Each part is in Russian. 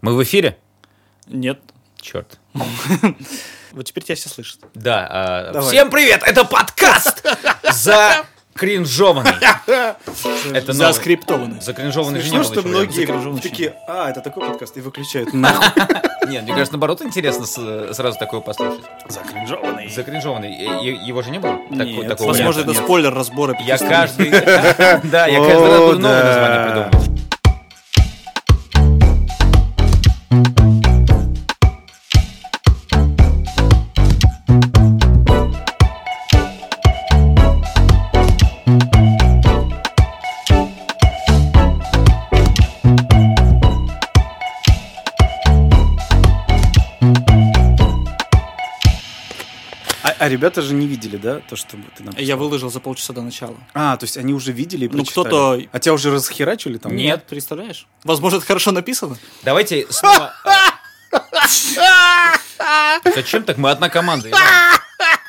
Мы в эфире? Нет. Черт. Вот теперь тебя все слышат. Да. а, всем привет! Это подкаст за кринжованный. Это. Заскриптованный. Закринжованный Смешно, что многие такие, а, это такой подкаст, и выключают нахуй. Нет, мне кажется, наоборот, интересно сразу такое послушать. Закринжованный. Закринжованный. Его же не было? Нет. Возможно, это спойлер разбора. Я каждый... Да, я каждый раз новое название придумывать. Ребята же не видели, да, то, что ты нам... Я выложил за полчаса до начала. А, то есть они уже видели и Ну, прочитали? кто-то- А тебя уже расхерачили там? Нет. Представляешь? Возможно, это хорошо написано. Давайте снова... Зачем так? Мы одна команда. Иван.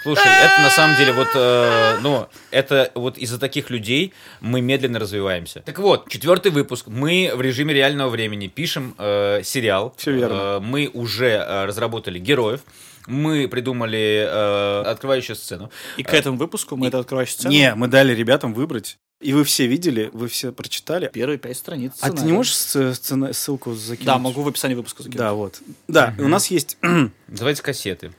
Слушай, это на самом деле вот, э, ну, это вот из-за таких людей мы медленно развиваемся. Так вот, четвертый выпуск. Мы в режиме реального времени пишем э, сериал. Всё верно. Э, мы уже э, разработали героев. Мы придумали э, открывающую сцену. И к этому выпуску мы это открывающую сцену. Не, мы дали ребятам выбрать. И вы все видели, вы все прочитали. Первые пять страниц. А ты не сценария. можешь ссылку закинуть? Да, могу в описании выпуска закинуть. Да, вот. Да, у нас есть... Называется кассеты.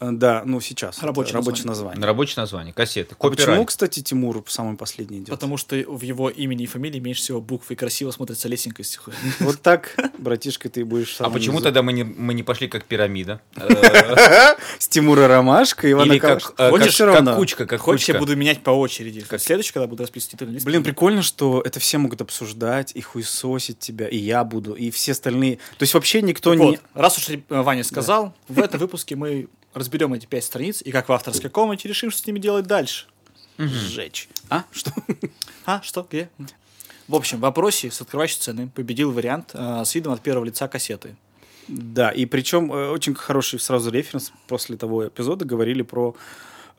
Да, ну сейчас. Рабочее рабочее На название. рабочее название. Кассеты. А почему, Копирайт. кстати, Тимур самый последний идет? Потому что в его имени и фамилии меньше всего букв и красиво смотрится лесенкость. Вот так, братишка, ты будешь... А почему низу. тогда мы не, мы не пошли как пирамида? Э, С Тимура Ромашка, Ивана Или как, э, Хочешь как- кучка, как Хочешь, я буду менять по очереди. Как следующий, когда буду расписывать титульный лист. Блин, прикольно, что это все могут обсуждать и хуесосить тебя, и я буду, и все остальные. То есть вообще никто не... Вот, раз уж э, Ваня сказал, в этом выпуске мы разберем эти пять страниц и как в авторской комнате решим, что с ними делать дальше. Сжечь. А? Что? А, что, где? В общем, в вопросе с открывающей сцены победил вариант э, с видом от первого лица кассеты. Да, и причем э, очень хороший сразу референс после того эпизода говорили про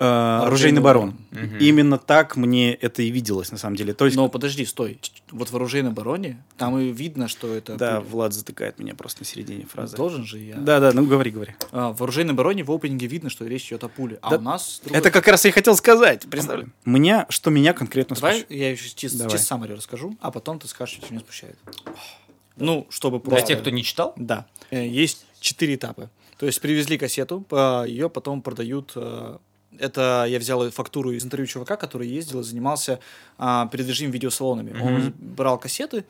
э, оружейный барон. Именно так мне это и виделось на самом деле. То есть, Но подожди, стой. Вот в оружейном бароне там и видно, что это... да, пуля. Влад затыкает меня просто на середине фразы. Должен же я. Да, да, ну говори, говори. А, в оружейном бароне в опенинге видно, что речь идет о пуле. А Да, у нас... другой- Это как раз я и хотел сказать. Представляю. Меня, что меня конкретно Давай смущает? я еще чисто Давай. чисто summary расскажу, а потом ты скажешь, что тебя смущает. Ну, чтобы Для просто... тех, кто не читал, Да. Э, Есть четыре этапа. То есть привезли кассету, ее потом продают. Это я взял фактуру из интервью чувака, который ездил и занимался а, передвижными видеосалонами. Он брал кассеты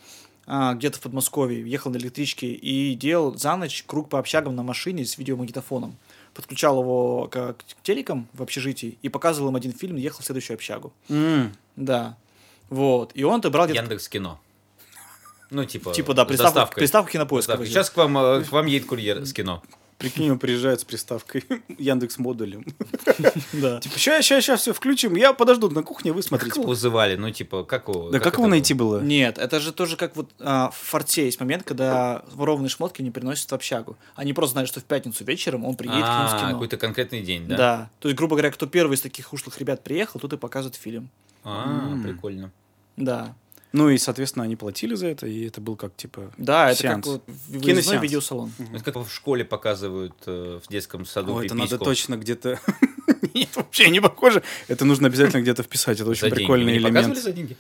а, где-то в Подмосковье, ехал на электричке и делал за ночь круг по общагам на машине с видеомагнитофоном. Подключал его к, к телекам в общежитии и показывал им один фильм, ехал в следующую общагу. М, Да. Вот. И он-то брал где-то... Яндекс Кино. Ну, типа, Типа, да, приставка, приставка кинопоиска. Доставкой. возил. Сейчас к вам, э, к вам едет курьер с кино. Прикинь, он приезжает с приставкой Яндекс модулем. Да. Типа, ща, ща, ща, все, включим. Я подожду на кухне, вы Как смотрите. его вызывали? Ну, типа, как его... Да как его найти было? Нет, это же тоже как вот а, в форте есть момент, когда ворованные шмотки не приносят в общагу. Они просто знают, что в пятницу вечером он приедет к ним с А, кино. какой-то конкретный день, да? Да. То есть, грубо говоря, кто первый из таких ушлых ребят приехал, тут и показывает фильм. А, прикольно. Да. Ну и, соответственно, они платили за это, и это был как, типа... Да, это Сеанс. как вот Киносеанс. видеосалон. Это как в школе показывают э, в детском саду О, это надо точно где-то... Нет, вообще не похоже. Это нужно обязательно где-то вписать. Это очень За деньги. прикольный Вы не показывали элемент. за деньги?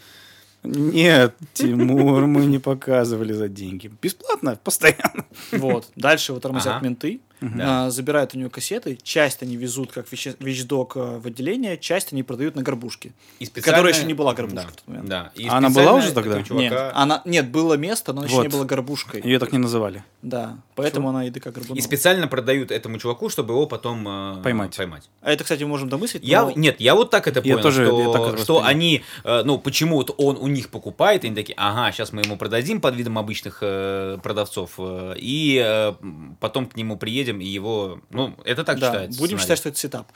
Нет, Тимур, мы не показывали за деньги. Бесплатно, постоянно. Вот. Дальше вот тормозят Ага. менты, Да. а, забирают у нее кассеты, часть они везут как веще- вещдок а, в отделение, часть они продают на горбушке. И Которая еще не была горбушкой Да, в тот момент. да. И А она специально была уже тогда? этого Нет, чувака- она, нет, было место, но еще Вот. не было горбушкой. Ее так не называли. Да, поэтому она еды как горбунула. И специально продают этому чуваку, чтобы его потом э, Поймать. поймать. А это, кстати, мы можем домыслить. Я, но- Нет, я вот так это Я понял, тоже- что, я так что они, э, ну, почему вот он у них покупает, и они такие, ага, сейчас мы ему продадим под видом обычных э, продавцов, э, и э, потом к нему приедет видим, и его, ну, это так Да, читается. будем сценарий. считать, что это сетап.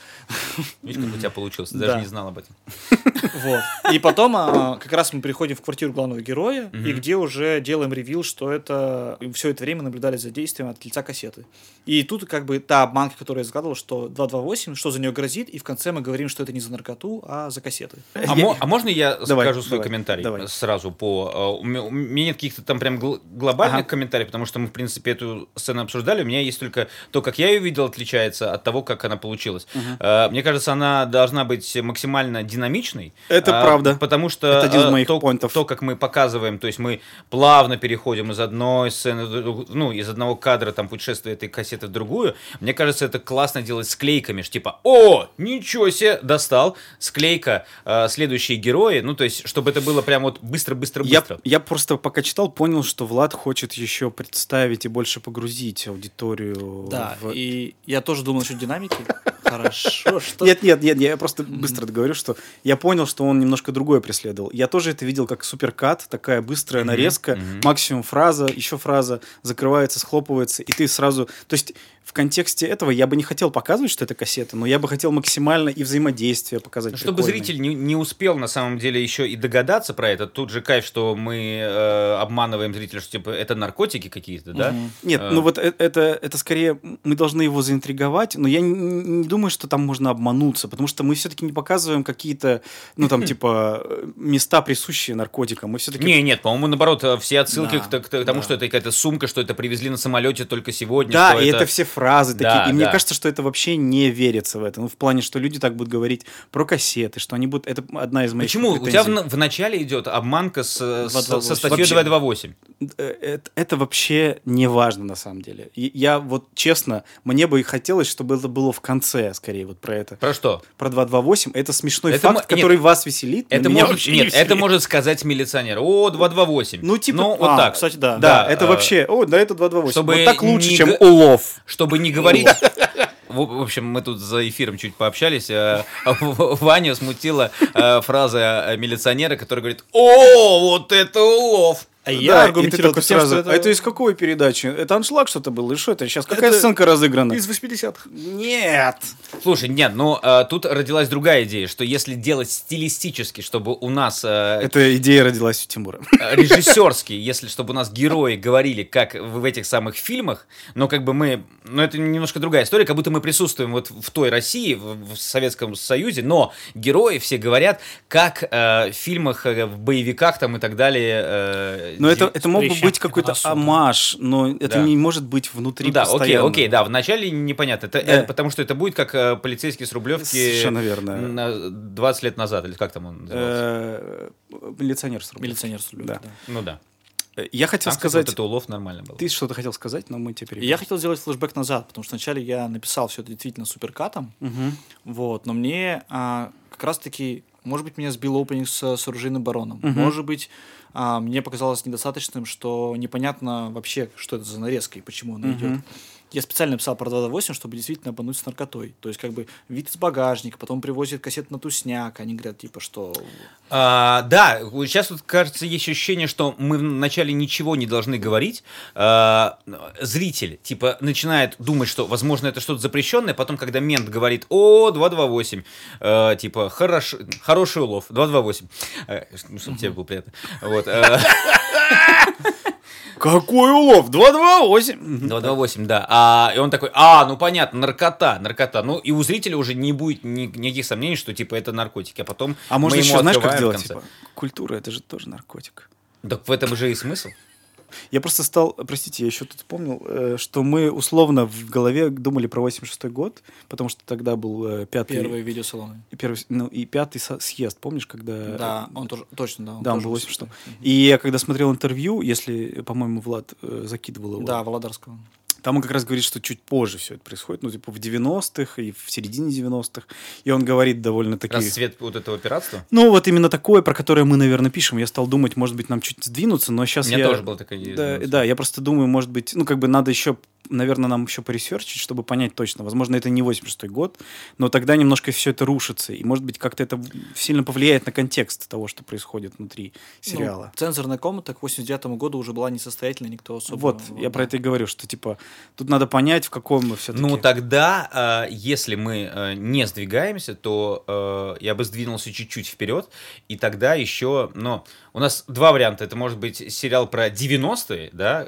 Видишь, как у тебя получилось, ты даже Да. не знал об этом. Вот. И потом а, как раз мы приходим в квартиру главного героя, и где уже делаем ревил, что это все это время наблюдали за действием от лица кассеты. И тут как бы та обманка, которую я загадывал, что 228, что за нее грозит, и в конце мы говорим, что это не за наркоту, а за кассеты. А, мо- а можно я Давай, скажу свой давай, комментарий давай. сразу по... У меня, нет каких-то там прям гл- глобальных Ага. комментариев, потому что мы, в принципе, эту сцену обсуждали. У меня есть только то, как я ее видел, отличается от того, как она получилась. Э, Мне кажется, она должна быть максимально динамичной. Это а, правда. Потому что Это один из э, моих то, поинтов. то, как мы показываем, то есть мы плавно переходим из одной сцены, ну, из одного кадра там путешествия этой кассеты в другую. Мне кажется, это классно делать склейками, что типа, о, ничего себе, достал, склейка, э, следующие герои, ну, то есть, чтобы это было прям вот Я, быстро-быстро-быстро. я просто пока читал, понял, что Влад хочет еще представить и больше погрузить аудиторию. Да, в- и я тоже думал насчет динамики. Хорошо, что... Нет, нет, нет, я просто быстро договорю, что я понял, что он немножко другое преследовал. Я тоже это видел как суперкат, такая быстрая нарезка, максимум фраза, еще фраза, закрывается, схлопывается, и ты сразу... То есть в контексте этого я бы не хотел показывать, что это кассета, но я бы хотел максимально и взаимодействие показать. Ну, Чтобы прикольное. зритель не, не успел на самом деле еще и догадаться про это, тут же кайф, что мы э, обманываем зрителя, что типа это наркотики какие-то, да? Нет, Э. ну вот э- это, это скорее мы должны его заинтриговать, но я не, не думаю, что там можно обмануться, потому что мы все-таки не показываем какие-то, ну там типа места, присущие наркотикам. Мы все-таки Не, нет, по-моему, наоборот, э, все отсылки Да, к, к- к тому, да. что это какая-то сумка, что это привезли на самолете только сегодня. Да, и это... все фразы Да, такие. И мне да. кажется, что это вообще не верится в это. Ну, в плане, что люди так будут говорить про кассеты, что они будут... Это одна из моих Почему? У тебя в, претензий. в начале идет обманка с, с- 228. со статьей Вообще. 228. Э, Это, это вообще не важно на самом деле. Я вот честно, мне бы и хотелось, чтобы это было в конце, скорее, вот про это. Про что? Про 228. Это смешной Это факт, нет, который вас веселит. Это меня может, не нет, это веселит. может сказать милиционер. О, 228. Ну, типа, ну, вот а, так. Кстати, да. Да, это э, вообще... О, да, это 228. чтобы вот так лучше, чем г- улов. Чтобы не говорить... В в общем, мы тут за эфиром чуть пообщались. э, В- Ваню смутила э, фраза э, милиционера, который говорит, о, вот это улов. А Да, я и ты аргументировал такой тем, сразу, что а это из какой передачи? Это аншлаг что-то был? И что это? Сейчас какая Это сценка разыграна? из 80-х. Нет. Слушай, нет, ну э, тут родилась другая идея, что если делать стилистически, чтобы у нас э, Эта идея родилась у Тимура. режиссерский, если чтобы у нас герои говорили, как в этих самых фильмах, но как бы мы, ну это немножко другая история, как будто мы присутствуем вот в той России, в, в Советском Союзе, но герои все говорят, как э, в фильмах, э, в боевиках там и так далее. э, Но это, это мог бы быть какой-то амаш, но это Да. не может быть внутри Ну да, окей, постоянно. окей, да, вначале непонятно, это, Да. это потому что это будет как э, полицейский с Рублевки Совершенно верно. на 20 лет назад, или как там он назывался? Э, Милиционер с Рублевки. Милиционер с Рублевки, Да. да. Ну да. Э, Я хотел Там, сказать... вот это улов нормально был. Ты что-то хотел сказать, но мы перебили. я хотел сделать флешбэк назад, потому что вначале я написал все это действительно суперкатом, Мгм. вот, но мне а, как раз-таки, может быть, меня сбил опенинг с, с оружейным бароном, Мгм. может быть, а, мне показалось недостаточным, что непонятно вообще, что это за нарезка и почему она Мгм. идет. Я специально написал про 228, чтобы действительно обмануть с наркотой. То есть, как бы, вид из багажника, потом привозят кассету на тусняк, они говорят, типа, что... А, да, сейчас вот кажется есть ощущение, что мы вначале ничего не должны говорить. А, зритель типа начинает думать, что возможно это что-то запрещенное, потом когда мент говорит, о 228, э, типа хорош, хороший улов 228, э, ну, чтобы тебе было приятно. Вот. э, Какой улов? 228. 228, да. А, и он такой, а, ну понятно, наркота, наркота. Ну и у зрителя уже не будет ни- никаких сомнений, что типа это наркотики. А потом А можно еще, знаешь, как конце. Типа, культура, это же тоже наркотик. Так в этом же и смысл. Я просто стал, простите, я еще тут вспомнил, э, что мы условно в голове думали про 86 год, потому что тогда был э, пятый... Первые видеосалоны. и первый, ну, и пятый со- съезд, помнишь, когда... Да, он тоже, точно, да. Да, он был был 86 суперкат. И я когда смотрел интервью, если, по-моему, Влад э, закидывал его, Да, Володарского. Там он как раз говорит, что чуть позже все это происходит, ну, типа в 90-х и в середине 90-х. И он говорит довольно-таки... Расцвет вот этого пиратства. Ну, вот именно такое, про которое мы, наверное, пишем. Я стал думать, может быть, нам чуть сдвинуться, но сейчас У меня я... тоже была такая идея. Да, да, я просто думаю, может быть, ну, как бы надо еще, наверное, нам еще поресерчить, чтобы понять точно. Возможно, это не 86 год, но тогда немножко все это рушится. И, может быть, как-то это сильно повлияет на контекст того, что происходит внутри сериала. Ну, цензорная комната к 89 году уже была несостоятельной, никто особо... Вот, вот, я да. про это и говорю, что, типа, Тут надо понять, в каком мы все-таки... Ну, тогда, э, если мы э, не сдвигаемся, то э, я бы сдвинулся чуть-чуть вперед, и тогда еще, ну, у нас два варианта. Это может быть сериал про 90-е, да,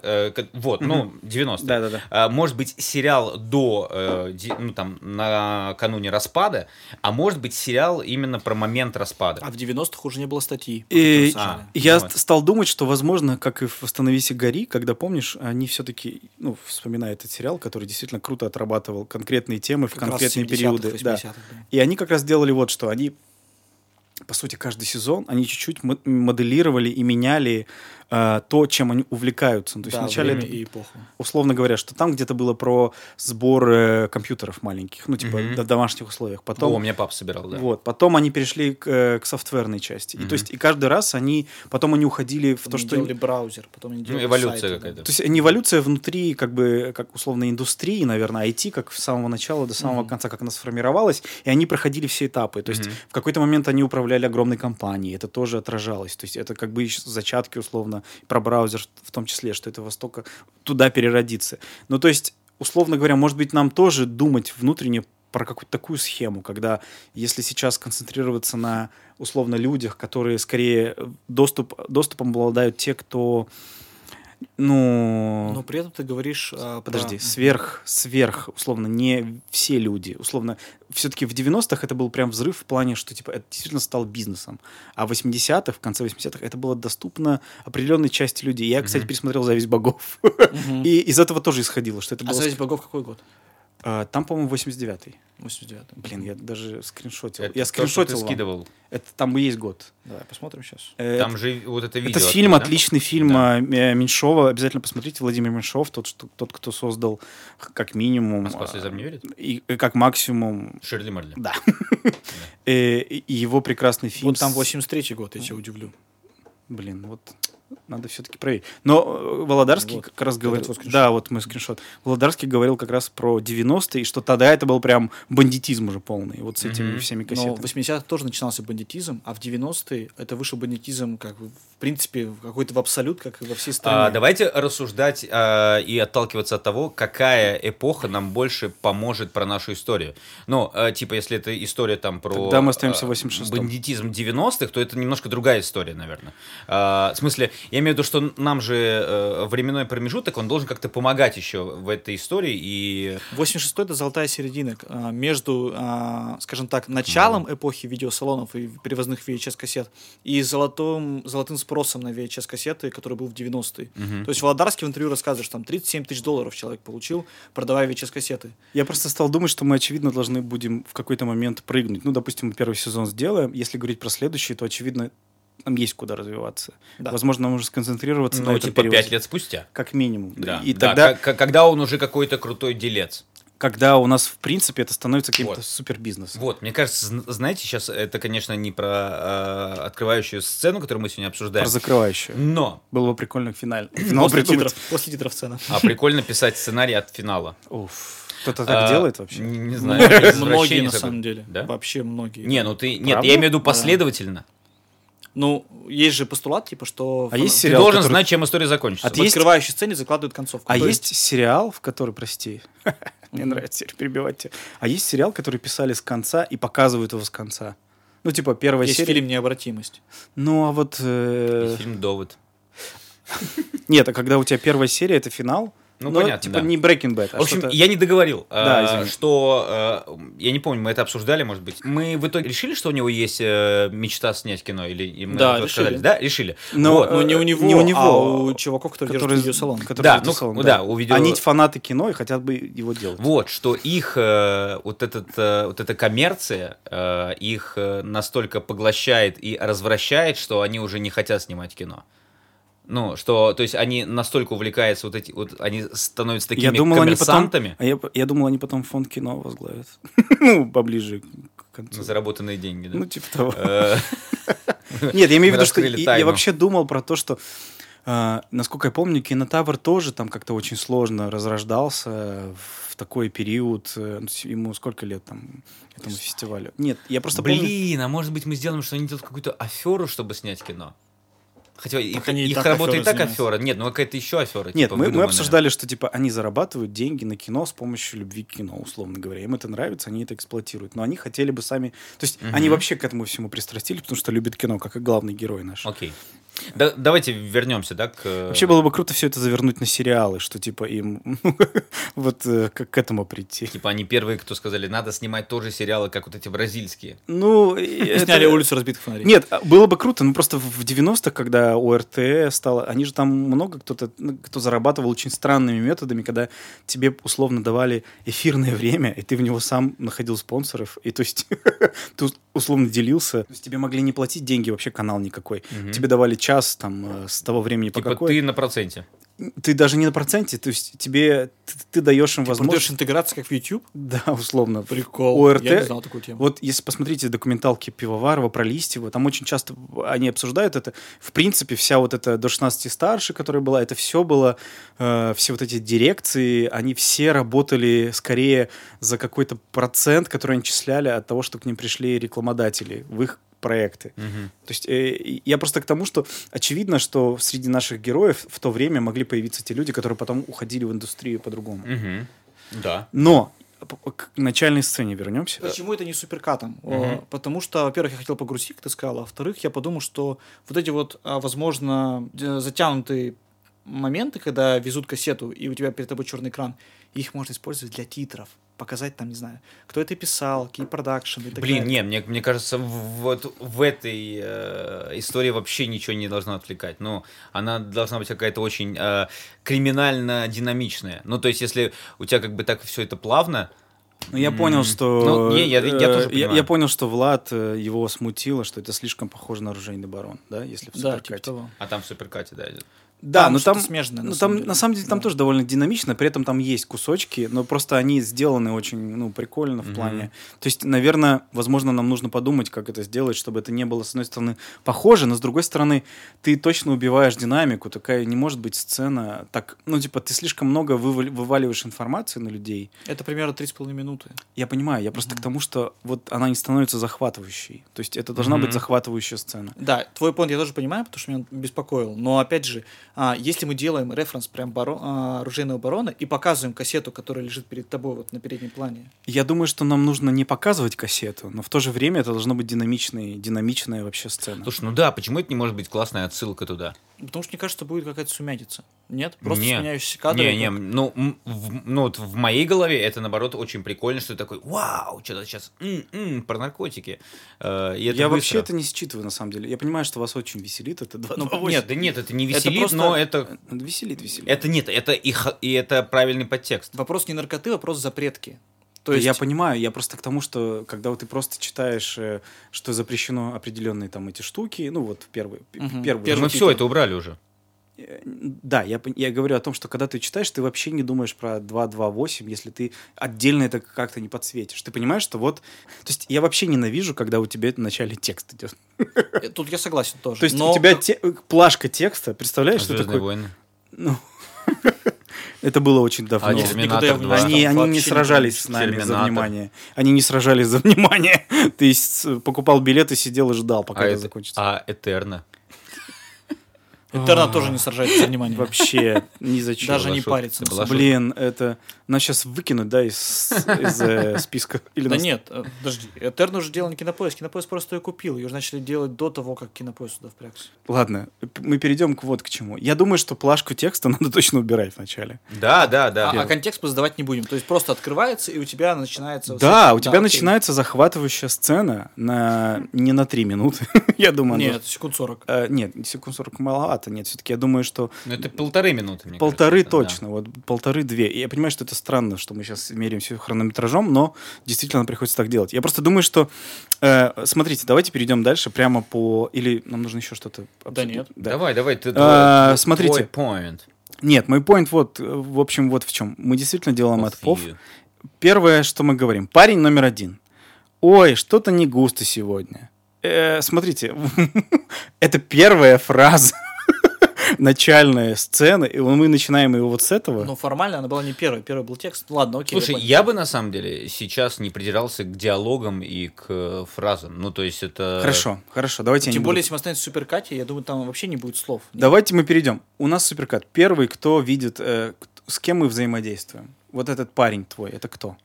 вот, ну, 90-е. Да-да-да. А, может быть сериал до, ну, там, накануне распада, а может быть сериал именно про момент распада. А в 90-х уже не было статьи. И А, я вот. ст- стал думать, что, возможно, как и в «Остановись и гори», когда, помнишь, они все-таки, ну, вспоминая этот сериал, который действительно круто отрабатывал конкретные темы в Как конкретные 70-х, периоды. Да. 80-х, да. И они как раз делали вот что. Они, по сути, каждый сезон, они чуть-чуть мо- моделировали и меняли э, то, чем они увлекаются. Ну, То есть Да, вначале время это и эпоху. условно говоря, что там где-то было про сбор э, компьютеров маленьких, ну, типа, Мгм. в домашних условиях. Потом, О, у меня папа собирал, да. вот, потом они перешли к, э, к софтверной части. И, то есть, и каждый раз они, потом они уходили в Потом то, они что... делали браузер, потом они Ну, делали эволюция сайты, да. какая-то. То есть не эволюция внутри, как бы, как условно, индустрии, наверное, IT, как с самого начала до самого конца, как она сформировалась, и они проходили все этапы. То есть в какой-то момент они управляли огромной компанией, это тоже отражалось. То есть это как бы зачатки, условно, про браузер в том числе, что это востока туда переродится. Ну, то есть, условно говоря, может быть, нам тоже думать внутренне про какую-то такую схему, когда если сейчас концентрироваться на условно людях, которые скорее доступ, доступом обладают те, кто ну, Но при этом ты говоришь... а, про- подожди, сверх, сверх, условно, не все люди. Условно, все-таки в 90-х это был прям взрыв в плане, что типа это действительно стал бизнесом. А в 80-х, в конце 80-х, это было доступно определенной части людей. Я, кстати, пересмотрел «Зависть богов». И из этого тоже исходило, что это А было... «Зависть богов» какой год? А, Там, по-моему, 89-й. 89 Блин, я даже скриншотил. Это я то, скриншотил вам. скидывал. Это там и есть год. Давай посмотрим сейчас. Э, Там же вот это видео. Это фильм, оттуда, да? отличный фильм Да. а, М- Меньшова. Обязательно посмотрите. Владимир Меньшов, тот, что, тот кто создал как минимум... Москва а, слезам не верит? И, и как максимум... Ширли Марли. Да. Э, И его прекрасный фильм... Вот там с- 83 год, я тебя удивлю. Блин, вот надо все-таки проверить. Но э, Володарский Вот. как раз говорил... Да, вот мой скриншот. Володарский говорил как раз про 90-е, и что тогда это был прям бандитизм уже полный. Вот с этими Мгм. всеми Но кассетами. в 80-х тоже начинался бандитизм, а в 90-е это вышел бандитизм, как в принципе, какой-то в абсолют, как и во всей стране. А, давайте рассуждать а, и отталкиваться от того, какая эпоха нам больше поможет про нашу историю. Ну, а, типа, если это история там про Тогда мы остаемся в а, 86-м. бандитизм 90-х, то это немножко другая история, наверное. А, в смысле, я имею в виду, что нам же э, временной промежуток, он должен как-то помогать еще в этой истории. И 86 это золотая середина а, между, а, скажем так, началом эпохи видеосалонов и перевозных VHS-кассет и золотым, золотым спросом на VHS-кассеты, который был в 90-е. То есть Володарский в интервью рассказывает, что там 37 тысяч долларов человек получил, продавая VHS-кассеты. Я просто стал думать, что мы, очевидно, должны будем в какой-то момент прыгнуть. Ну, допустим, мы первый сезон сделаем. Если говорить про следующий, то, очевидно, нам есть куда развиваться. Да. Возможно, нам нужно сконцентрироваться на ну, этом типа, периоде. пять лет спустя. Как минимум. Да, И да, тогда, к- когда он уже какой-то крутой делец. когда у нас, в принципе, это становится каким-то Вот. супербизнесом. Вот, мне кажется, зн- знаете, сейчас это, конечно, не про э, открывающую сцену, которую мы сегодня обсуждаем, Про закрывающую. но Было бы прикольно в финале. Финал После придумать. титров, после титров сцена. а прикольно писать сценарий от финала. Уф. Кто-то так А, делает вообще? Не, не знаю. Многие, на самом деле. Да? Вообще многие. Не, ну ты... Нет, Правда? я имею в виду Да. Ну, есть же постулат, типа, что А в- есть Ты сериал, должен который- знать, чем история закончится. А в есть- открывающей сцене закладывают концовку. А То есть сериал, в который, прости, мне нравится перебивать тебя. А есть сериал, который писали с конца и показывают его с конца. Ну, типа, первая есть серия. фильм «Необратимость». Ну, а вот... э, И Фильм «Довод». Нет, а когда у тебя первая серия, это финал. Ну, но, понятно, Типа да. не Breaking Bad, а В общем, я не договорил, Да, а, что э, я не помню, мы это обсуждали, может быть. Мы в итоге решили, что у него есть э, мечта снять кино, или и мы Да, решили. сказали? Да, решили. Но, Вот. Ну, не у Э, него, не у него, а у чуваков, которые которые- держат видеосалон. которые Да, ну, да, у видео- Они фанаты кино и хотят бы его делать. Вот, что их э, вот, этот, э, вот эта коммерция э, их э, настолько поглощает и развращает, что они уже не хотят снимать кино. Ну, что, то есть они настолько увлекаются вот эти, вот они становятся такими я думал, они потом, коммерсантами а я, я думал, они потом фонд кино возглавят. ну, поближе к концу. заработанные деньги. да. Ну, типа того. Э, Нет, я имею в виду, что я вообще думал про то, что, э, насколько я помню, кинотавр тоже там как-то очень сложно разрождался в такой период. э, ну, Ему сколько лет там этому фестивалю? Нет, я просто помню. Блин, а может быть мы сделаем, что они делают какую-то аферу, чтобы снять кино? Хотя их, Так они и их так работа и так занимаются. афера. Нет, ну какая-то еще афера. Нет, типа, мы, мы обсуждали, что типа они зарабатывают деньги на кино с помощью любви к кино, условно говоря. Им это нравится, они это эксплуатируют. Но они хотели бы сами... То есть они вообще к этому всему пристрастились, потому что любят кино, как и главный герой наш. Окей. Да, давайте вернемся, да, к... э, Вообще было бы круто все это завернуть на сериалы, что типа им ну, вот э, как к этому прийти. Типа они первые, кто сказали, надо снимать тоже сериалы, как вот эти бразильские. Ну, это- Сняли улицу разбитых фонарей. Нет, а, было бы круто, но просто в 90-х, когда ОРТ стало, они же там много кто-то, ну, кто зарабатывал очень странными методами, когда тебе условно давали эфирное время, и ты в него сам находил спонсоров, и то есть ты условно делился. То есть тебе могли не платить деньги вообще канал никакой. Тебе давали час там э, с того времени по Типа какой. ты на проценте. Ты даже не на проценте, то есть тебе ты, ты даешь им Продаешь возможность. интеграция, как в YouTube? Да, условно. Прикол. ОРТ. Я не знал такую тему. Вот если посмотрите документалки Пивоварова про Листьева, там очень часто они обсуждают это. В принципе, вся вот эта до 16 и старше, которая была, это все было, э, все вот эти дирекции, они все работали скорее за какой-то процент, который они числяли от того, что к ним пришли рекламодатели в их проекты. То есть э, я просто к тому, что очевидно, что среди наших героев в то время могли появиться те люди, которые потом уходили в индустрию по-другому. Мгм. Да. Но к начальной сцене вернемся. Почему это не суперкатом? О, Потому что, во-первых, я хотел погрузить, как ты сказал, а во-вторых, я подумал, что вот эти вот, а, возможно, затянутые моменты, когда везут кассету, и у тебя перед тобой черный экран, их можно использовать для титров. Показать там, не знаю, кто это писал, какие продакшены и так Блин, далее. не, мне, мне кажется, вот в этой э, истории вообще ничего не должно отвлекать. Ну, она должна быть какая-то очень э, криминально динамичная. Ну, то есть, если у тебя как бы так все это плавно, Ну, я понял, что... Ну, не, я- я э, тоже я, понимаю. я понял, что Влад э, его смутило, что это слишком похоже на оружейный барон, да, если в Да, суперкате. типа того. а там в суперкате, да, идет. Да, Там но что-то там, смежное, на ну, там, деле. на самом деле там Да. тоже довольно динамично, при этом там есть кусочки, но просто они сделаны очень, ну, прикольно в Мгм. плане. То есть, наверное, возможно, нам нужно подумать, как это сделать, чтобы это не было, с одной стороны, похоже, но с другой стороны, ты точно убиваешь динамику, такая не может быть сцена так, ну, типа, ты слишком много вывали- вываливаешь информации на людей, Это примерно 3,5 минуты. Я понимаю, я просто к тому, что вот она не становится захватывающей. То есть это должна Мгм. быть захватывающая сцена. Да, твой point я тоже понимаю, потому что меня беспокоил. Но опять же, а, если мы делаем референс прям баро- а, оружейного барона и показываем кассету, которая лежит перед тобой вот на переднем плане, Я думаю, что нам нужно не показывать кассету, но в то же время это должна быть динамичная, динамичная вообще сцена. Слушай, ну да, почему это не может быть классная отсылка туда? потому что мне кажется, будет какая-то сумятица. Нет? Просто Не. сменяющиеся кадры. Не, не, ну, в, ну вот в моей голове это, наоборот, очень прикольно, что ты такой, вау, что-то сейчас про наркотики. Э, и это я быстро. вообще это не считываю, на самом деле. Я понимаю, что вас очень веселит это 2 Ну, Нет, да нет, это не Это веселит, просто- но это, Веселит, веселит. это нет, это и, х- и это правильный подтекст. Вопрос не наркоты, вопрос запретки. То есть, я понимаю, я просто к тому, что когда вот ты просто читаешь, э, что запрещено определенные там эти штуки, ну вот в первый, п- Мгм. первый Первый Мы все это убрали уже. Э, Да, я, я говорю о том, что когда ты читаешь, ты вообще не думаешь про 228, если ты отдельно это как-то не подсветишь. Ты понимаешь, что вот... То есть я вообще ненавижу, когда у тебя в начале текст идет. э, тут я согласен тоже. То есть Но- у тебя те- плашка текста, представляешь, что Звездные такое? войны. Ну, это было очень давно. А Терминатор я 2. внимания Они, они не не сражались с нами за Терминатор. внимание. Они не сражались за внимание. Ты покупал билет и сидел и ждал, пока А, это это- закончится. а Этерна. Этерна тоже не сражается за внимание. Вообще, ни за что. Даже не парится. Блин, это... Нас сейчас выкинуть, да, из, э, списка? Или Да нет, э, подожди. Этерну уже делал не кинопоиск. Кинопоиск просто ее купил. Ее же начали делать до того, как кинопоиск туда впрягся. Ладно, мы перейдем к вот к чему. Я думаю, что плашку текста надо точно убирать вначале. Да, да, да. А, а контекст мы задавать не будем. То есть просто открывается, и у тебя начинается... Да, у тебя начинается захватывающая сцена на не на 3 минуты, я думаю. Нет, секунд 40. Э, нет, секунд 40 маловато, нет, все-таки я думаю, что Ну, это полторы минуты, мне полторы кажется, да. точно, вот полторы-две. И я понимаю, что это странно, что мы сейчас меряемся хронометражом, но действительно приходится так делать. Я просто думаю, что... э, смотрите, давайте перейдем дальше прямо по... Или нам нужно еще что-то обсудить? нет. Давай, давай, ты А, твой- смотрите. твой point. Нет, мой point вот, э, в общем, вот в чем. Мы действительно делаем Of отпов. you. Первое, что мы говорим. Парень номер один. Ой, что-то не густо сегодня. Э, смотрите, это первая фраза начальная сцена, и мы начинаем его вот с этого. Ну, формально она была не первой. Первый был текст. Ладно, окей. Слушай, я бы на самом деле сейчас не придирался к диалогам и к э, фразам. Ну, то есть это... Хорошо, хорошо, давайте я Тем не более, буду- если мы останемся в суперкате, я думаю, там вообще не будет слов. Давайте мы перейдем. У нас суперкат. Первый, кто видит, э, с кем мы взаимодействуем. Вот этот парень твой, это кто?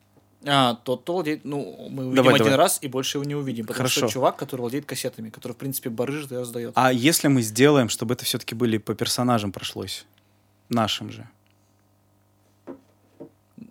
А, тот, кто владеет, ну, мы увидим Давай, один давай. раз и больше его не увидим. Потому Хорошо. что чувак, который владеет кассетами, который, в принципе, барыжит и раздает. А если мы сделаем, чтобы это все-таки были по персонажам прошлось? Нашим же.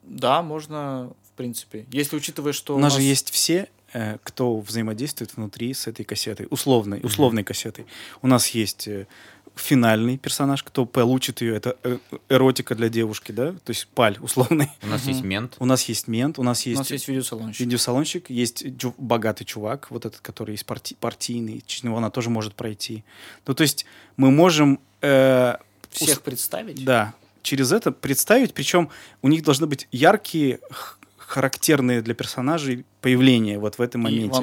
Да, можно, в принципе. Если учитывая, что У нас же нас- есть все, э, кто взаимодействует внутри с этой кассетой, условной, условной кассетой. У нас есть э, финальный персонаж, кто получит ее, это э, эротика для девушки, да, то есть паль условный. У нас есть мент. У нас есть мент, у нас у есть, нас есть видеосалончик. видеосалончик, есть богатый чувак, вот этот, который из парти- партийный, через него она тоже может пройти. Ну, то есть мы можем... э, Всех ус- представить. Да, через это представить, причем у них должны быть яркие, х- характерные для персонажей появления вот в этом И моменте.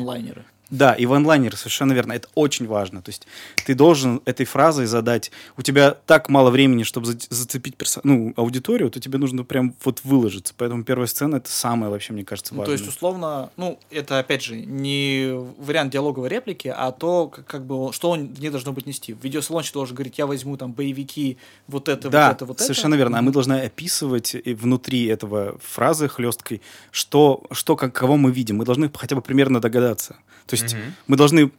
Да, и ванлайнеры, совершенно верно. Это очень важно. То есть ты должен этой фразой задать... У тебя так мало времени, чтобы за- зацепить перso- ну, аудиторию, то тебе нужно прям вот выложиться. Поэтому первая сцена — это самое вообще, мне кажется, Ну, важное. то есть, условно, ну, это, опять же, не вариант диалоговой реплики, а то, как, как бы, что он не должно быть нести. В видеосалончик должен говорить, я возьму там боевики, вот это, да, вот это, вот совершенно это. верно. А мы должны описывать и внутри этого фразы хлесткой, что, что как, кого мы видим. Мы должны хотя бы примерно догадаться. То есть Мгм. мы должны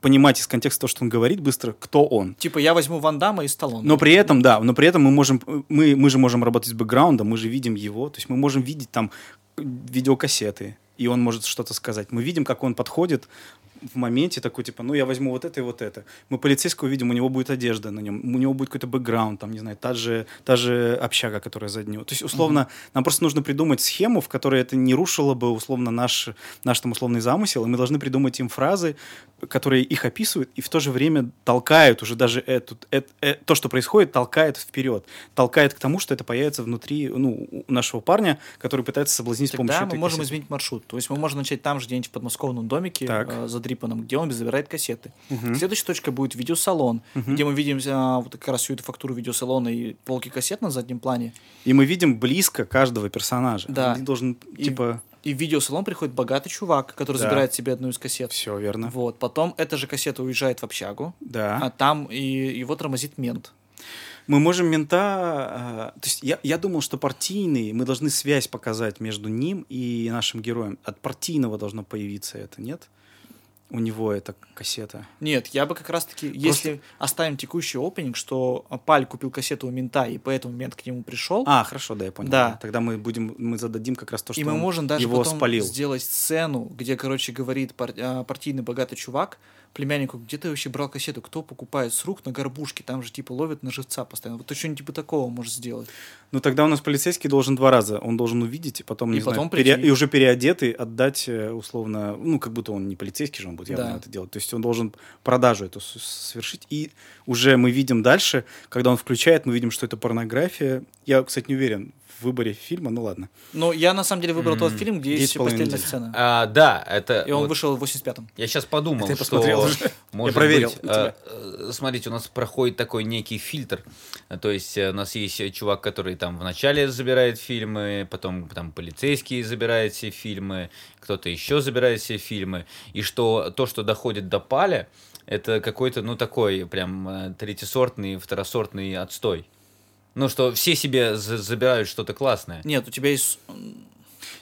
понимать из контекста того, что он говорит быстро, кто он. Типа, я возьму Ван Дамма и Сталлоне. Но при этом, да, но при этом мы можем, мы, мы же можем работать с бэкграундом, мы же видим его, то есть мы можем видеть там видеокассеты, и он может что-то сказать. Мы видим, как он подходит в моменте такой, типа, ну, я возьму вот это и вот это. Мы полицейского видим, у него будет одежда на нем, у него будет какой-то бэкграунд, там, не знаю, та же, та же общага, которая за ним. То есть, условно, нам просто нужно придумать схему, в которой это не рушило бы, условно, наш, наш там условный замысел, и мы должны придумать им фразы, которые их описывают, и в то же время толкают уже даже эту, эт- э- то, что происходит, толкает вперед, толкает к тому, что это появится внутри ну, у нашего парня, который пытается соблазнить с помощью Тогда мы можем кассеты. изменить маршрут. То есть мы можем начать там же, где-нибудь в подмосковном домике, Так. э, задрипанном, где он забирает кассеты. Мгм. Следующая точка будет видеосалон, Мгм. где мы видим а, вот как раз всю эту фактуру видеосалона и полки кассет на заднем плане. И мы видим близко каждого персонажа. Да. Он должен, И- типа, И в видеосалон приходит богатый чувак, который Да. забирает себе одну из кассет. все верно. Вот. Потом эта же кассета уезжает в общагу, Да. а там и его тормозит мент. Мы можем мента... э, то есть я, я думал, что партийный, мы должны связь показать между ним и нашим героем. От партийного должно появиться это, нет? У него эта кассета. Нет, я бы как раз-таки, если оставим текущий опенинг, что Паль купил кассету у мента, и поэтому мент к нему пришел, А, хорошо, да, я понял. Да. Тогда мы будем, мы зададим как раз то, что и мы можем даже его потом спалил. сделать сцену, где, короче, говорит пар- а, партийный богатый чувак племяннику, где ты вообще брал кассету, кто покупает с рук на горбушке, там же типа ловят на живца постоянно. Вот ты что-нибудь типа такого можешь сделать. Ну тогда у нас полицейский должен два раза. Он должен увидеть, и потом, И не знаю, потом пере- прийти. и уже переодетый отдать, э, условно, ну, как будто он не полицейский же, он будет явно Да. это делать. То есть он должен продажу эту совершить. И уже мы видим дальше, когда он включает, мы видим, что это порнография. Я, кстати, не уверен в выборе фильма, ну ладно. Но я на самом деле выбрал тот фильм, где есть постельная сцена. А, да, это... И он вот вышел в 85-м. Я сейчас подумал, Это я что, посмотрел может Я проверил быть, у тебя. э, смотрите, у нас проходит такой некий фильтр, то есть э, у нас есть э, чувак, который там вначале забирает фильмы, потом там полицейский забирает все фильмы, кто-то еще забирает все фильмы, и что то, что доходит до паля, это какой-то, ну, такой прям третьесортный, второсортный отстой. Ну, что все себе за- забирают что-то классное. Нет, у тебя есть...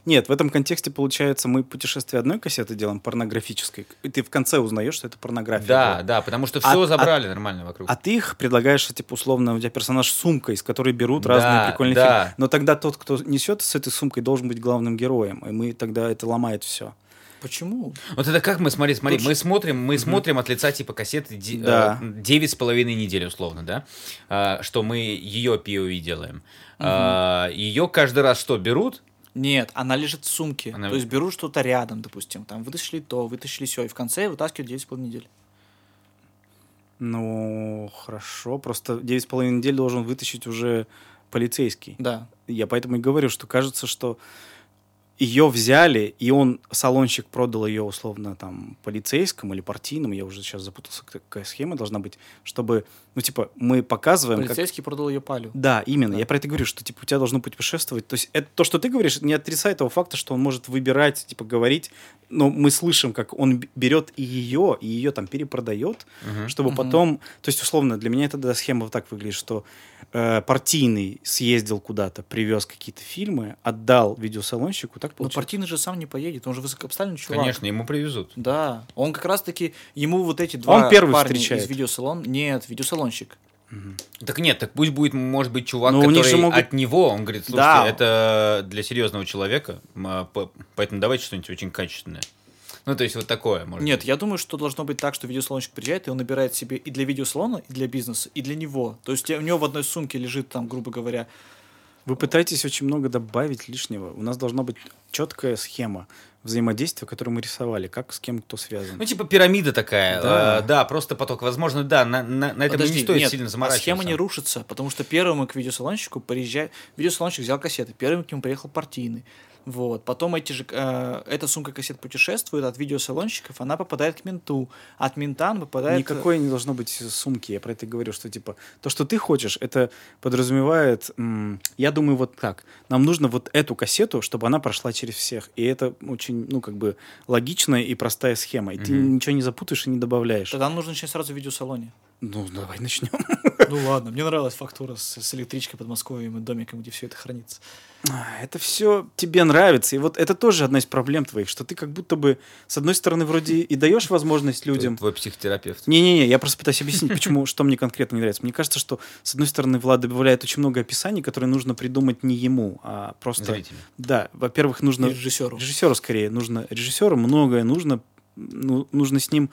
Нет, в этом контексте, получается, мы путешествие одной кассеты делаем, порнографической, и ты в конце узнаешь, что это порнография. Да, была. да, потому что А- все а- забрали нормально вокруг. А ты их предлагаешь, типа, условно, у тебя персонаж с сумкой, из которой берут Да, разные прикольные да. фильмы. Но тогда тот, кто несет с этой сумкой, должен быть главным героем. И мы тогда это ломает все. Почему? Вот это как мы, смотри, смотри, Тут мы смотрим, мы смотрим от лица типа кассеты э, девять с половиной недель условно, да, А, что мы ее POV делаем. ее каждый раз что берут? Нет, она лежит в сумке. Она- То есть берут что-то рядом, допустим. Там вытащили то, вытащили все, и в конце вытаскивают 9,5 недель. Ну, хорошо. Просто 9,5 недель должен вытащить уже полицейский. Да. Я поэтому и говорю, что кажется, что ее взяли, и он, салонщик, продал ее условно там полицейскому или партийному, я уже сейчас запутался, какая схема должна быть, чтобы, ну, типа, мы показываем... как- Полицейский продал ее палю. Да, именно. Да. Я про это говорю, что типа у тебя должно путешествовать. То есть это то, что ты говоришь, не отрицает того факта, что он может выбирать, типа говорить. Но мы слышим, как он берет и ее, и ее там перепродает, чтобы Мгм. потом. То есть условно для меня эта да, схема вот так выглядит, что э, партийный съездил куда-то, привез какие-то фильмы, отдал видеосалонщику, так Но получается. партийный же сам не поедет, он же высокопоставленный чувак. Конечно, ему привезут. Да, он как раз-таки, ему вот эти два Он первый парня встречает. из видеосалон, нет, видеосалонщик. Так нет, так пусть будет, может быть, чувак, Но у них который могут- от него, он говорит, слушайте, Да. это для серьезного человека, а, по- поэтому давайте что-нибудь очень качественное. Ну, то есть вот такое, может Нет, быть. я думаю, что должно быть так, что видеосалонщик приезжает, и он набирает себе и для видеосалона, и для бизнеса, и для него. То есть у него в одной сумке лежит там, грубо говоря, Вы пытаетесь очень много добавить лишнего. У нас должна быть четкая схема взаимодействия, которую мы рисовали, как с кем кто связан. Ну, типа пирамида такая. Да. Да, да просто поток. Возможно, да, на, на- на этом Подожди, не стоит нет, сильно а заморачиваться. схема не рушится, потому что первым к видеосалонщику приезжает... Видеосалонщик взял кассеты, первым к нему приехал партийный. Вот. Потом эти же, э, эта сумка кассет путешествует от видеосалонщиков, она попадает к менту. От мента она попадает... Никакой не должно быть сумки. Я про это говорю, что типа то, что ты хочешь, это подразумевает. м, я думаю, вот так. Нам нужно вот эту кассету, чтобы она прошла через всех. И это очень, ну, как бы логичная и простая схема. И ты Мгм. ничего не запутаешь и не добавляешь. Тогда нужно начать сразу в видеосалоне. Ну, давай начнем. Ну ладно, мне нравилась фактура с, с электричкой под Подмосковьем и домиком, где все это хранится. А, Это все тебе нравится. И вот это тоже одна из проблем твоих, что ты как будто бы, с одной стороны, вроде и даешь возможность людям Твой психотерапевт. Не-не-не, я просто пытаюсь объяснить, почему, что мне конкретно не нравится. Мне кажется, что, с одной стороны, Влад добавляет очень много описаний, которые нужно придумать не ему, а просто... Зрителю. Да, во-первых, нужно... И режиссеру. Режиссеру скорее. Нужно режиссеру многое нужно, ну, нужно с ним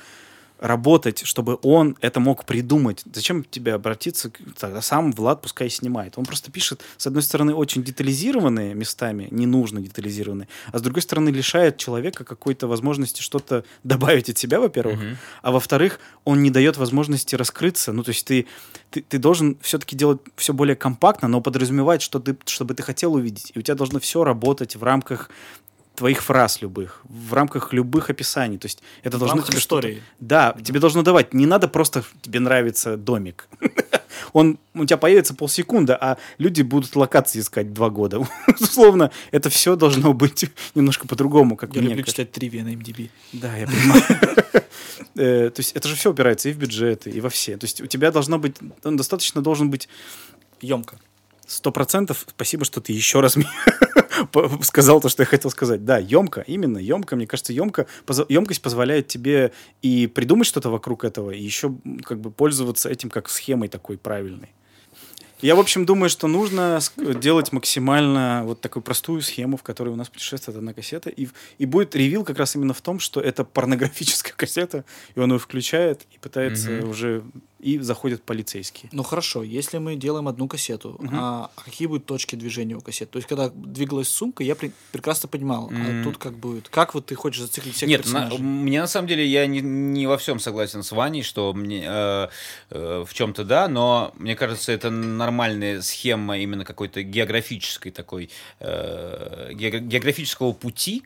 работать, чтобы он это мог придумать. Зачем тебе обратиться? Тогда сам Влад пускай снимает. Он просто пишет, с одной стороны, очень детализированные местами, не нужно детализированные, а с другой стороны, лишает человека какой-то возможности что-то добавить от себя, во-первых, Мгм. а во-вторых, он не дает возможности раскрыться. Ну, то есть ты, ты, ты должен все-таки делать все более компактно, но подразумевать, что ты, чтобы ты хотел увидеть. И у тебя должно все работать в рамках твоих фраз любых, в рамках любых описаний. То есть это В должно тебе истории. Да, тебе должно давать. Не надо просто тебе нравится домик. Он у тебя появится полсекунды, а люди будут локации искать два года. Условно, это все должно быть немножко по-другому, как Я мне люблю читать тривия на MDB. Да, я понимаю. Э, То есть это же все упирается и в бюджеты, и во все. То есть у тебя должно быть, он достаточно должен быть Емко. сто процентов. Спасибо, что ты еще раз сказал то, что я хотел сказать. Да, емко, именно емко. Мне кажется, емко, емкость позволяет тебе и придумать что-то вокруг этого, и еще как бы пользоваться этим как схемой такой правильной. Я, в общем, думаю, что нужно делать максимально вот такую простую схему, в которой у нас путешествует одна кассета, и, и будет ревил как раз именно в том, что это порнографическая кассета, и он ее включает и пытается Мгм. уже... И заходят полицейские. Ну хорошо, если мы делаем одну кассету, Мгм. а какие будут точки движения у кассет? То есть, когда двигалась сумка, я при- прекрасно понимал, Мгм. а тут как будет? Как вот ты хочешь зациклить всех Нет, на- персонажей? мне на самом деле я не, не во всем согласен с Ваней, что мне э, э, в чем-то да, но мне кажется, это нормальная схема именно какой-то географической такой э, геогра- географического пути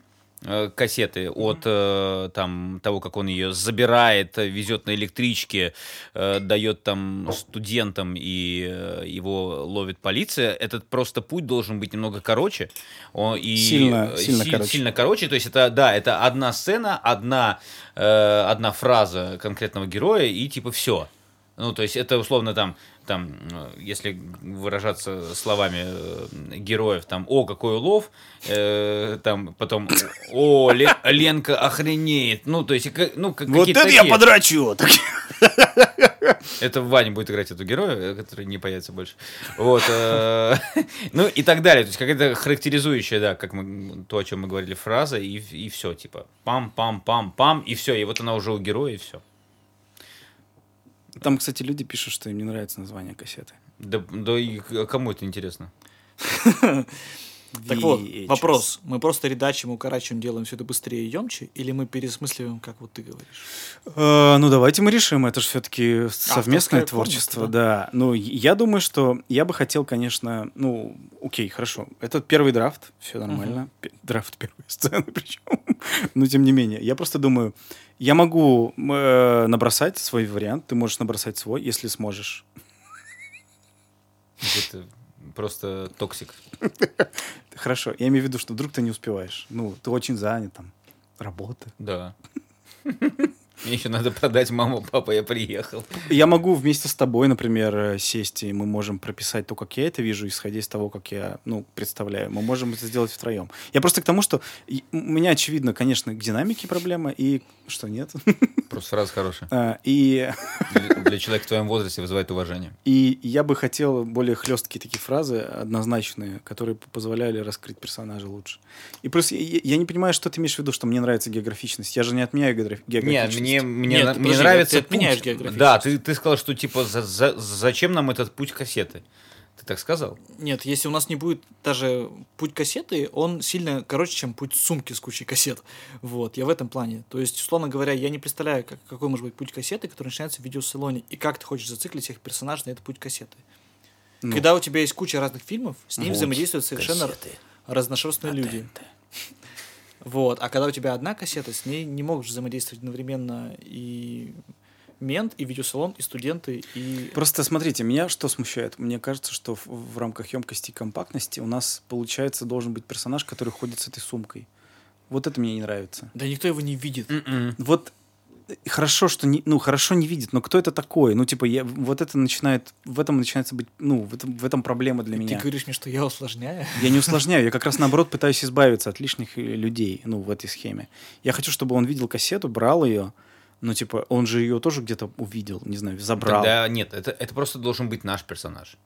кассеты от э, там того, как он ее забирает, э, везет на электричке, э, дает там студентам и э, его ловит полиция. Этот просто путь должен быть немного короче. О, и Сильно- э, сильно си- короче. сильно короче. То есть это да, это одна сцена, одна э, одна фраза конкретного героя и типа все. Ну, то есть это условно там, там, э, если выражаться словами э, героев, там, о, какой улов, э, там, потом, о, Ле- Ленка охренеет. Ну, то есть, ну, как- Вот это я такие. подрачу! Так- Это Ваня будет играть эту героя, э, который не появится больше. Вот. э, Ну и так далее. То есть какая-то характеризующая, да, как мы, то, о чем мы говорили, фраза, и, и все, типа, пам-пам-пам-пам, и все, и вот она уже у героя, и все. Там, кстати, люди пишут, что им не нравится название кассеты. Да, да и к- кому это интересно? Так вот, вопрос. Мы просто редачим, укорачиваем, делаем все это быстрее и емче, или мы пересмысливаем, как вот ты говоришь? Э, ну, давайте мы решим. Это же все-таки совместное Авторская творчество, комната, да. Ну, я думаю, что я бы хотел, конечно, ну, окей, хорошо. Это первый драфт, все нормально. Пе- Драфт первой сцены, причем. Но тем не менее, я просто думаю, я могу э, набросать свой вариант, ты можешь набросать свой, если сможешь. Это просто toxic. Хорошо, я имею в виду, что вдруг ты не успеваешь. Ну, ты очень занят, там, работа. Да. Мне еще надо продать маму, папа, я приехал. Я могу вместе с тобой, например, э, сесть, и мы можем прописать то, как я это вижу, исходя из того, как я, ну, представляю. Мы можем это сделать втроем. Я просто к тому, что у меня, очевидно, конечно, к динамике проблема, и что нет. Просто фраза хорошая. А, И, Для, человека в твоем возрасте вызывает уважение. и я бы хотел более хлесткие такие фразы, однозначные, которые позволяли раскрыть персонажа лучше. И плюс я, я не понимаю, что ты имеешь в виду, что мне нравится географичность. Я же не отменяю географ- географичность. Мне, мне, Нет, на- мне подожди, нравится ты отменяешь путь. Да, ты, ты сказал, что типа за- за- зачем нам этот путь кассеты? Ты так сказал? Нет, если у нас не будет даже путь кассеты, он сильно короче, чем путь сумки с кучей кассет. Вот, я в этом плане. То есть, условно говоря, я не представляю, как, какой может быть путь кассеты, который начинается в видеосалоне, и как ты хочешь зациклить всех персонажей на этот путь кассеты. Ну. Когда у тебя есть куча разных фильмов, с ним Вот, взаимодействуют совершенно кассеты. разношерстные люди. Вот, а когда у тебя одна кассета, с ней не могут взаимодействовать одновременно и мент, и видеосалон, и студенты, и... Просто смотрите, меня что смущает? Мне кажется, что в, в рамках емкости и компактности у нас, получается, должен быть персонаж, который ходит с этой сумкой. Вот это мне не нравится. Да никто его не видит. М-м. Вот хорошо, что не, ну хорошо не видит, но кто это такой? Ну типа я, вот это начинает, в этом начинается быть, ну в этом, в этом проблема для И Ты меня. говоришь мне, что я усложняю? Я не усложняю, я как раз наоборот пытаюсь избавиться от лишних э, людей, ну в этой схеме. Я хочу, чтобы он видел кассету, брал ее, ну типа он же ее тоже где-то увидел, не знаю, забрал. Тогда нет, это, это просто должен быть наш персонаж.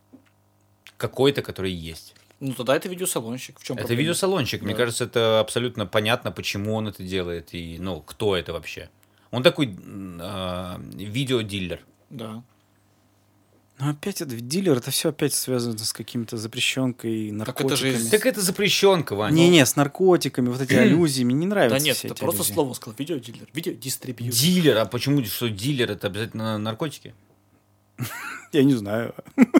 Какой-то, который есть. Ну тогда это видеосалонщик. В чем Это видеосалончик. Мне Да. кажется, это абсолютно понятно, почему он это делает и, ну, кто это вообще. Он такой м, а, видеодиллер. Да. Но опять это дилер, это все опять связано с какими-то запрещенкой, Так это же наркотиками. Так это запрещенка, Ваня. Не-не, с наркотиками, вот эти аллюзии, мне не нравятся Да нет, все это эти просто аллюзии. слово сказал. Видеодилер. Видеодистрибьютор. Дилер, а почему что дилер это обязательно наркотики? Я не знаю.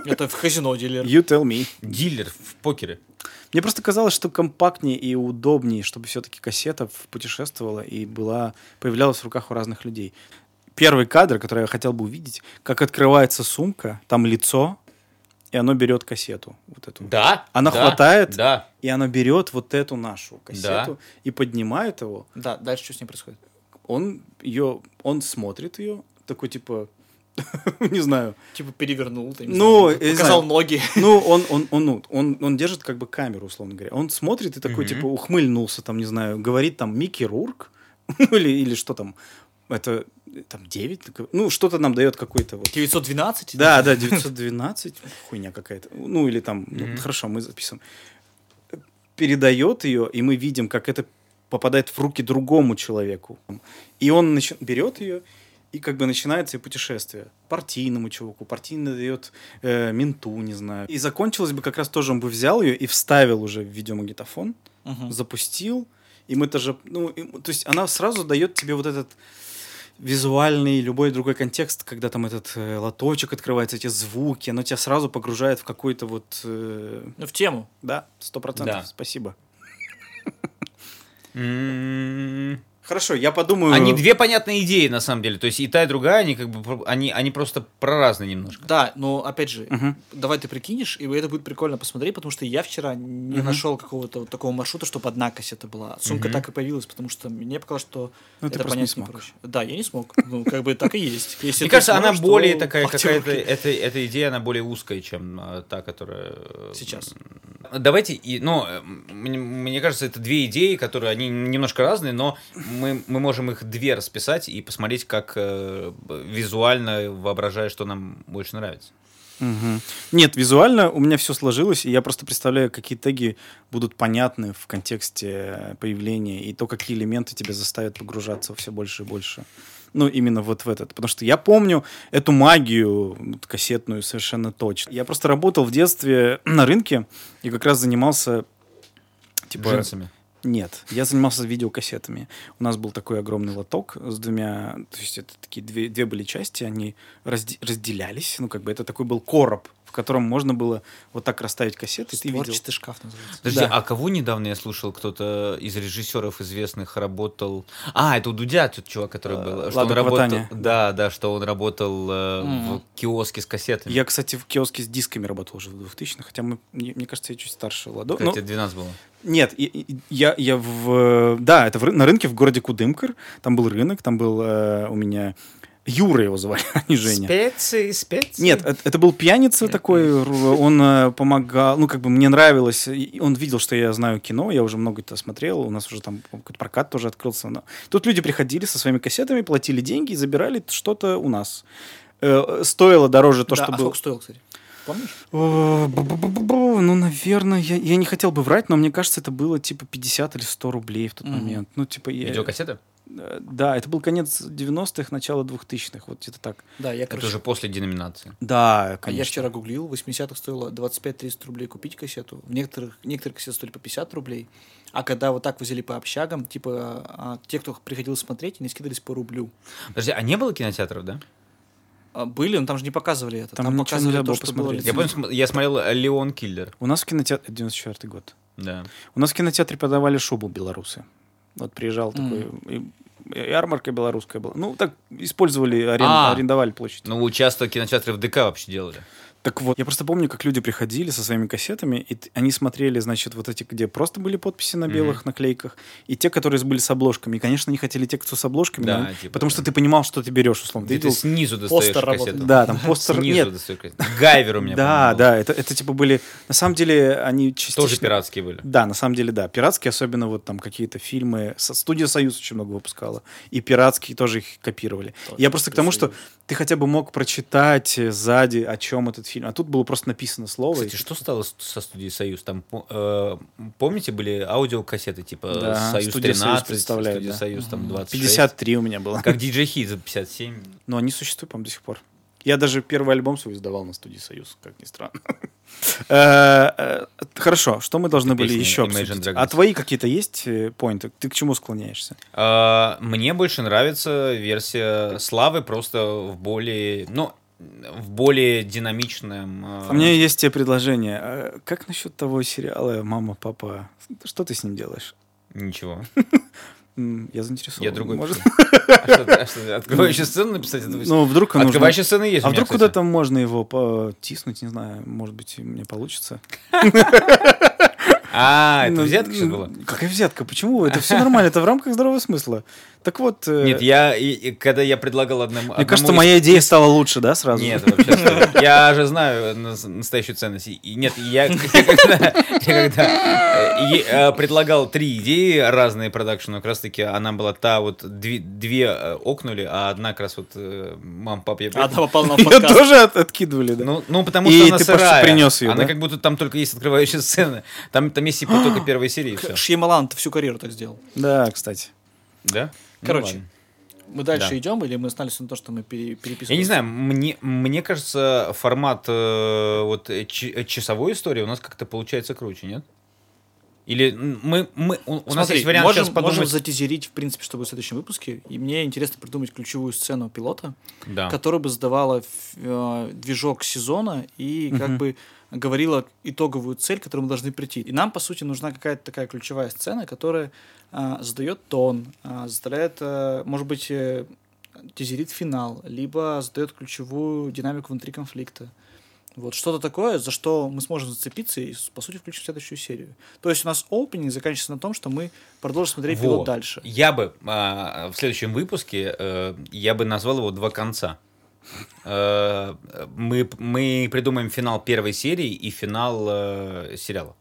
Это в казино дилер. You tell me. Дилер в покере. Мне просто казалось, что компактнее и удобнее, чтобы все-таки кассета путешествовала и была, появлялась в руках у разных людей. Первый кадр, который я хотел бы увидеть, как открывается сумка, там лицо, и оно берет кассету. Вот эту. Да. Она да, хватает? Да. И оно берет вот эту нашу кассету Да. и поднимает его. Да, дальше что с ним происходит? Он ее, он смотрит ее, такой типа, не знаю, Типа перевернул, ты, не Ну, знаю, показал знаю. ноги. Ну, он, он, он, ну, он, он держит как бы камеру, условно говоря. Он смотрит и такой, типа, ухмыльнулся, там, не знаю, говорит там Микки Рурк, или, или что там, это, там, 9, ну, что-то нам дает какой-то вот. 912? Да, да, 912, хуйня какая-то. Ну, или там, ну, хорошо, мы записываем. Передает ее, и мы видим, как это попадает в руки другому человеку. И он начи- берет ее, и как бы начинается и путешествие. Партийному чуваку, партийный дает э, менту, не знаю. И закончилось бы как раз тоже, он бы взял ее и вставил уже в видеомагнитофон, Мгм. запустил, и мы тоже, ну, и- то есть она сразу дает тебе вот этот визуальный, любой другой контекст, когда там этот э, лоточек открывается, эти звуки, оно тебя сразу погружает в какой-то вот, э, Ну, в тему. да, сто процентов, Да. спасибо. М, Хорошо, я подумаю. Они две понятные идеи, на самом деле. То есть и та, и другая, они как бы они, они просто про разные немножко. Да, но опять же, Мгм. давай ты прикинешь, и это будет прикольно посмотреть, потому что я вчера не Мгм. нашел какого-то вот такого маршрута, чтобы одна кассета была. Сумка Мгм. так и появилась, потому что мне показалось, что Ну, ты это не понять не смог. проще. Да, я не смог. Ну, как бы так и есть. Если Мне кажется, она сможешь, более такая какая-то, эта, эта идея, она более узкая, чем э, та, которая... э, Сейчас. Давайте, и, ну, э, мне, мне кажется, это две идеи, которые, они немножко разные, но мы, мы можем их две расписать и посмотреть, как э, визуально воображая, что нам больше нравится. Мгм. Нет, визуально у меня все сложилось, и я просто представляю, какие теги будут понятны в контексте появления, и то, какие элементы тебя заставят погружаться все больше и больше. Ну, именно вот в этот. Потому что я помню эту магию вот, кассетную совершенно точно. Я просто работал в детстве на рынке и как раз занимался типа... Джинсами. Нет, я занимался видеокассетами. У нас был такой огромный лоток с двумя, то есть это такие две, две были части, они разде- разделялись, ну как бы это такой был короб, котором можно было вот так расставить кассеты, и ты видел. Шкаф называется. Подожди, Да. а кого недавно я слушал, кто-то из режиссеров известных работал... А, это у Дудя тот чувак, который был. Что он работал... Да, да, что он работал э, в киоске с кассетами. Я, кстати, в киоске с дисками работал уже в 2000-х, хотя мы, мне, мне кажется, я чуть старше Ладо. Ну, Кстати, 12 было. Нет, я, я в... Да, это на рынке в городе Кудымкар. Там был рынок, там был э, у меня... Юра его звали, а не Женя. Специи, специи. Нет, это, это был пьяница такой, он э, помогал, ну, как бы мне нравилось, он видел, что я знаю кино, я уже много это смотрел, у нас уже там какой-то прокат тоже открылся. но- Тут люди приходили со своими кассетами, платили деньги и забирали что-то у нас. Э, Стоило дороже то, да, что а было. сколько стоил, кстати? Помнишь? Ну, наверное, я, я не хотел бы врать, но мне кажется, это было типа 50 или 100 рублей в тот момент. Ну, типа, я... Видеокассеты? Э, Да, это был конец 90-х, начало 2000-х, вот где-то так. Да, я, Это короче, уже после деноминации. Да, А я конечно. вчера гуглил, в 80-х стоило 25-30 рублей купить кассету. В некоторых, некоторые кассеты стоили по 50 рублей. А когда вот так возили по общагам, типа, а, те, кто приходил смотреть, они скидывались по рублю. Подожди, а не было кинотеатров, да? А были, но там же не показывали это. Там Там, показывали то, что было Я помню, я смотрел э, Леон Киллер. У нас в кинотеатре... 94 год. Да. У нас в кинотеатре подавали шубу белорусы. Вот приезжал такой... И, ярмарка белорусская была. Ну, так использовали, арен- А. арендовали площадь. Ну, часто кинотеатры в ДК вообще делали. Так вот, я просто помню, как люди приходили со своими кассетами, и они смотрели, значит, вот эти, где просто были подписи на белых наклейках, и те, которые были с обложками. И, конечно, они хотели те, кто с обложками, Да, ну, типа, потому да. что ты понимал, что ты берешь, условно. Ты ты снизу достаешь Постер кассету. работает. Да, там постер... Снизу Нет, достаешь кассету. Гайвер у меня, да, да, это, это типа были... На самом деле они частично... Тоже пиратские были. Да, на самом деле, да. Пиратские, особенно вот там какие-то фильмы. Студия Союз очень много выпускала. И пиратские тоже их копировали. Я просто к тому, что. Ты хотя бы мог прочитать э, сзади, о чем этот фильм. А тут было просто написано слово. и- Кстати, что стало со студией Союз? Там, э, помните, были аудиокассеты, типа Да, Союз «Студия Союз» 13, представляет, Студия да. Союз, там 26. 53 у меня было. Как DJ Hit за 57. Но они существуют, по-моему, до сих пор. Я даже первый альбом свой издавал на студии Союз, как ни странно. Э, э, Хорошо, что мы должны были еще обсудить? А твои какие-то есть э, поинты? Ты к чему склоняешься? А, Мне больше нравится версия Славы просто в более, ну, в более динамичном... У меня есть тебе предложение. А Как насчет того сериала «Мама, папа»? Что ты с ним делаешь? Ничего. Я заинтересован. Я другой Может-. А что а что Открывающую сцену написать? Это Ну, вдруг нужно... Открывающая сцена есть А вдруг кстати. куда-то можно его потиснуть, не знаю, может быть, мне получится. А, это Ну, взятка м, была? Какая взятка? Почему? Это все нормально, это в рамках здравого смысла. Так вот, э, Нет, я, и- и когда я предлагал одному... мне кажется, моя идея стала лучше, да, сразу? Нет, вообще, я же знаю нас- настоящую ценность. И- нет, я, я когда, э, э, предлагал три идеи разные продакшену, как раз таки она была та вот, две, окнули, а одна как раз вот мам, пап, я... А, она попала на Ее подкаст. тоже от- откидывали, да? Ну, ну, потому что она сырая. принес её, Она как будто там только есть открывающая сцена. Там, там есть типа только первая серия и все. Шьямалан всю карьеру так сделал. Да, кстати. Да? Ну, Короче, ладно. Мы дальше Да. идем или мы остановились на то, что мы пере- переписываем? Я не знаю, мне, мне кажется, формат э, вот э, ч- э, часовой истории у нас как-то получается круче, нет? Или мы, мы у, у нас Смотри, есть вариант можем, сейчас подумать. можем затизерить, в принципе, что будет в следующем выпуске. И мне интересно придумать ключевую сцену пилота, Да. которая бы задавала э, движок сезона и как Мгм. бы говорила итоговую цель, к которой мы должны прийти. И нам, по сути, нужна какая-то такая ключевая сцена, которая а, задает тон, а, заставляет, а, может быть, э, тизерит финал, либо задает ключевую динамику внутри конфликта. Вот что-то такое, за что мы сможем зацепиться и, по сути, включим в следующую серию. То есть у нас опенинг заканчивается на том, что мы продолжим смотреть пилот Вот. дальше. Я бы а, в следующем выпуске э, я бы назвал его два конца. Э, мы, мы придумаем финал первой серии и финал э, сериала.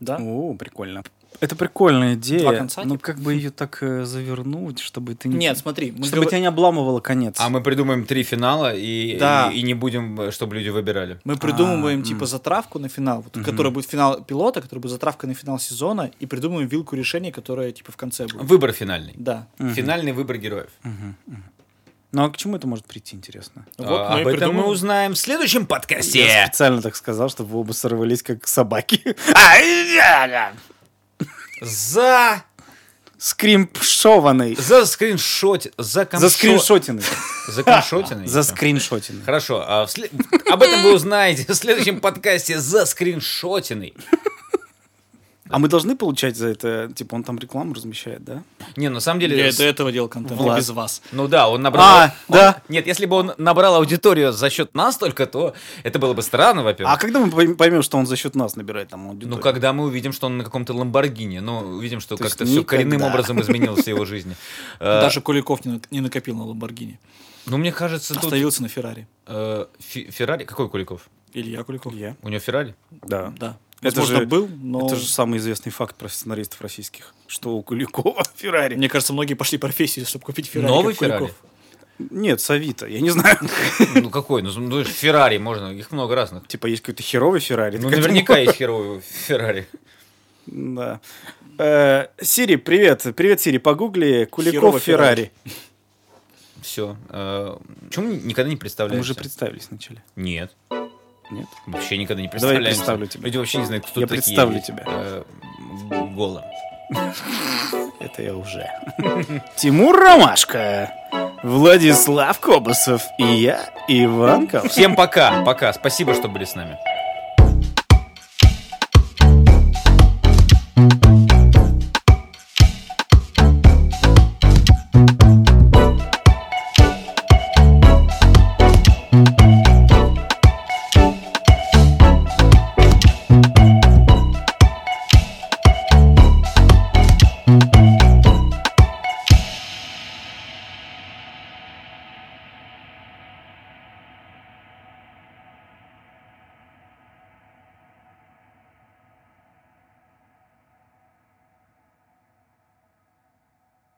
Да? О, прикольно. Это прикольная идея. Два конца, Ну, типа? как бы ее так э, завернуть, чтобы ты не... Нет, смотри, мы чтобы говор- тебя не обламывало конец. А мы придумаем три финала и, Да. и, и не будем, чтобы люди выбирали. Мы придумываем А, типа м. затравку на финал, вот, который будет финал пилота, который будет затравка на финал сезона, и придумаем вилку решений, которая типа в конце будет. Выбор финальный. Да. Мгм. Финальный выбор героев. Мгм, мгм. Ну, а к чему это может прийти, интересно? Вот А, мы об этом мы узнаем в следующем подкасте. Я специально так сказал, чтобы вы оба сорвались, как собаки. За... Скримшованный. За скриншот... За, комшо- За скриншотины. За скриншотиной? За скриншотины. Хорошо, а в след- об этом вы узнаете в следующем подкасте за скриншотиной. А мы должны получать за это, типа, он там рекламу размещает, да? Не, на самом деле... Я с- до этого делал контент, Влад. без вас. Ну да, он набрал... А, он- да. Нет, если бы он набрал аудиторию за счет нас только, то это было бы странно, во-первых. А когда мы пойм- поймем, что он за счет нас набирает там аудиторию? Ну, когда мы увидим, что он на каком-то Ламборгини, ну, увидим, что как-то все коренным образом изменилось в его жизни. Э, Даже Куликов не, на- не накопил на Ламборгини. Ну, мне кажется. Остановился на Феррари. э, Феррари? Какой Куликов? Илья Куликов. Я? У него Феррари? Да. Да. Это Возможно, же- был, но... Это же самый известный факт про сценаристов российских, что у Куликова Феррари. Мне кажется, многие пошли профессию, чтобы купить Феррари. Новый. Феррари? Нет, Савита, я не знаю. Ну, какой? Ну, ну, Феррари можно, их много разных. Типа есть какой-то херовый Феррари. Ну, наверняка есть херовый Феррари. Да. Э, Сири, привет. Привет, Сири. Погугли Куликов Феррари. Все. Почему никогда не Мы представляемся? уже представились вначале. Нет. Нет? Вообще никогда не Давай я представлю тебя. Люди вообще не знают, кто Я такие. представлю тебя. э, голым. Это я уже. Тимур Ромашко, Владислав Кобасов и я, Иван Ков. Всем пока. Пока. Спасибо, что были с нами.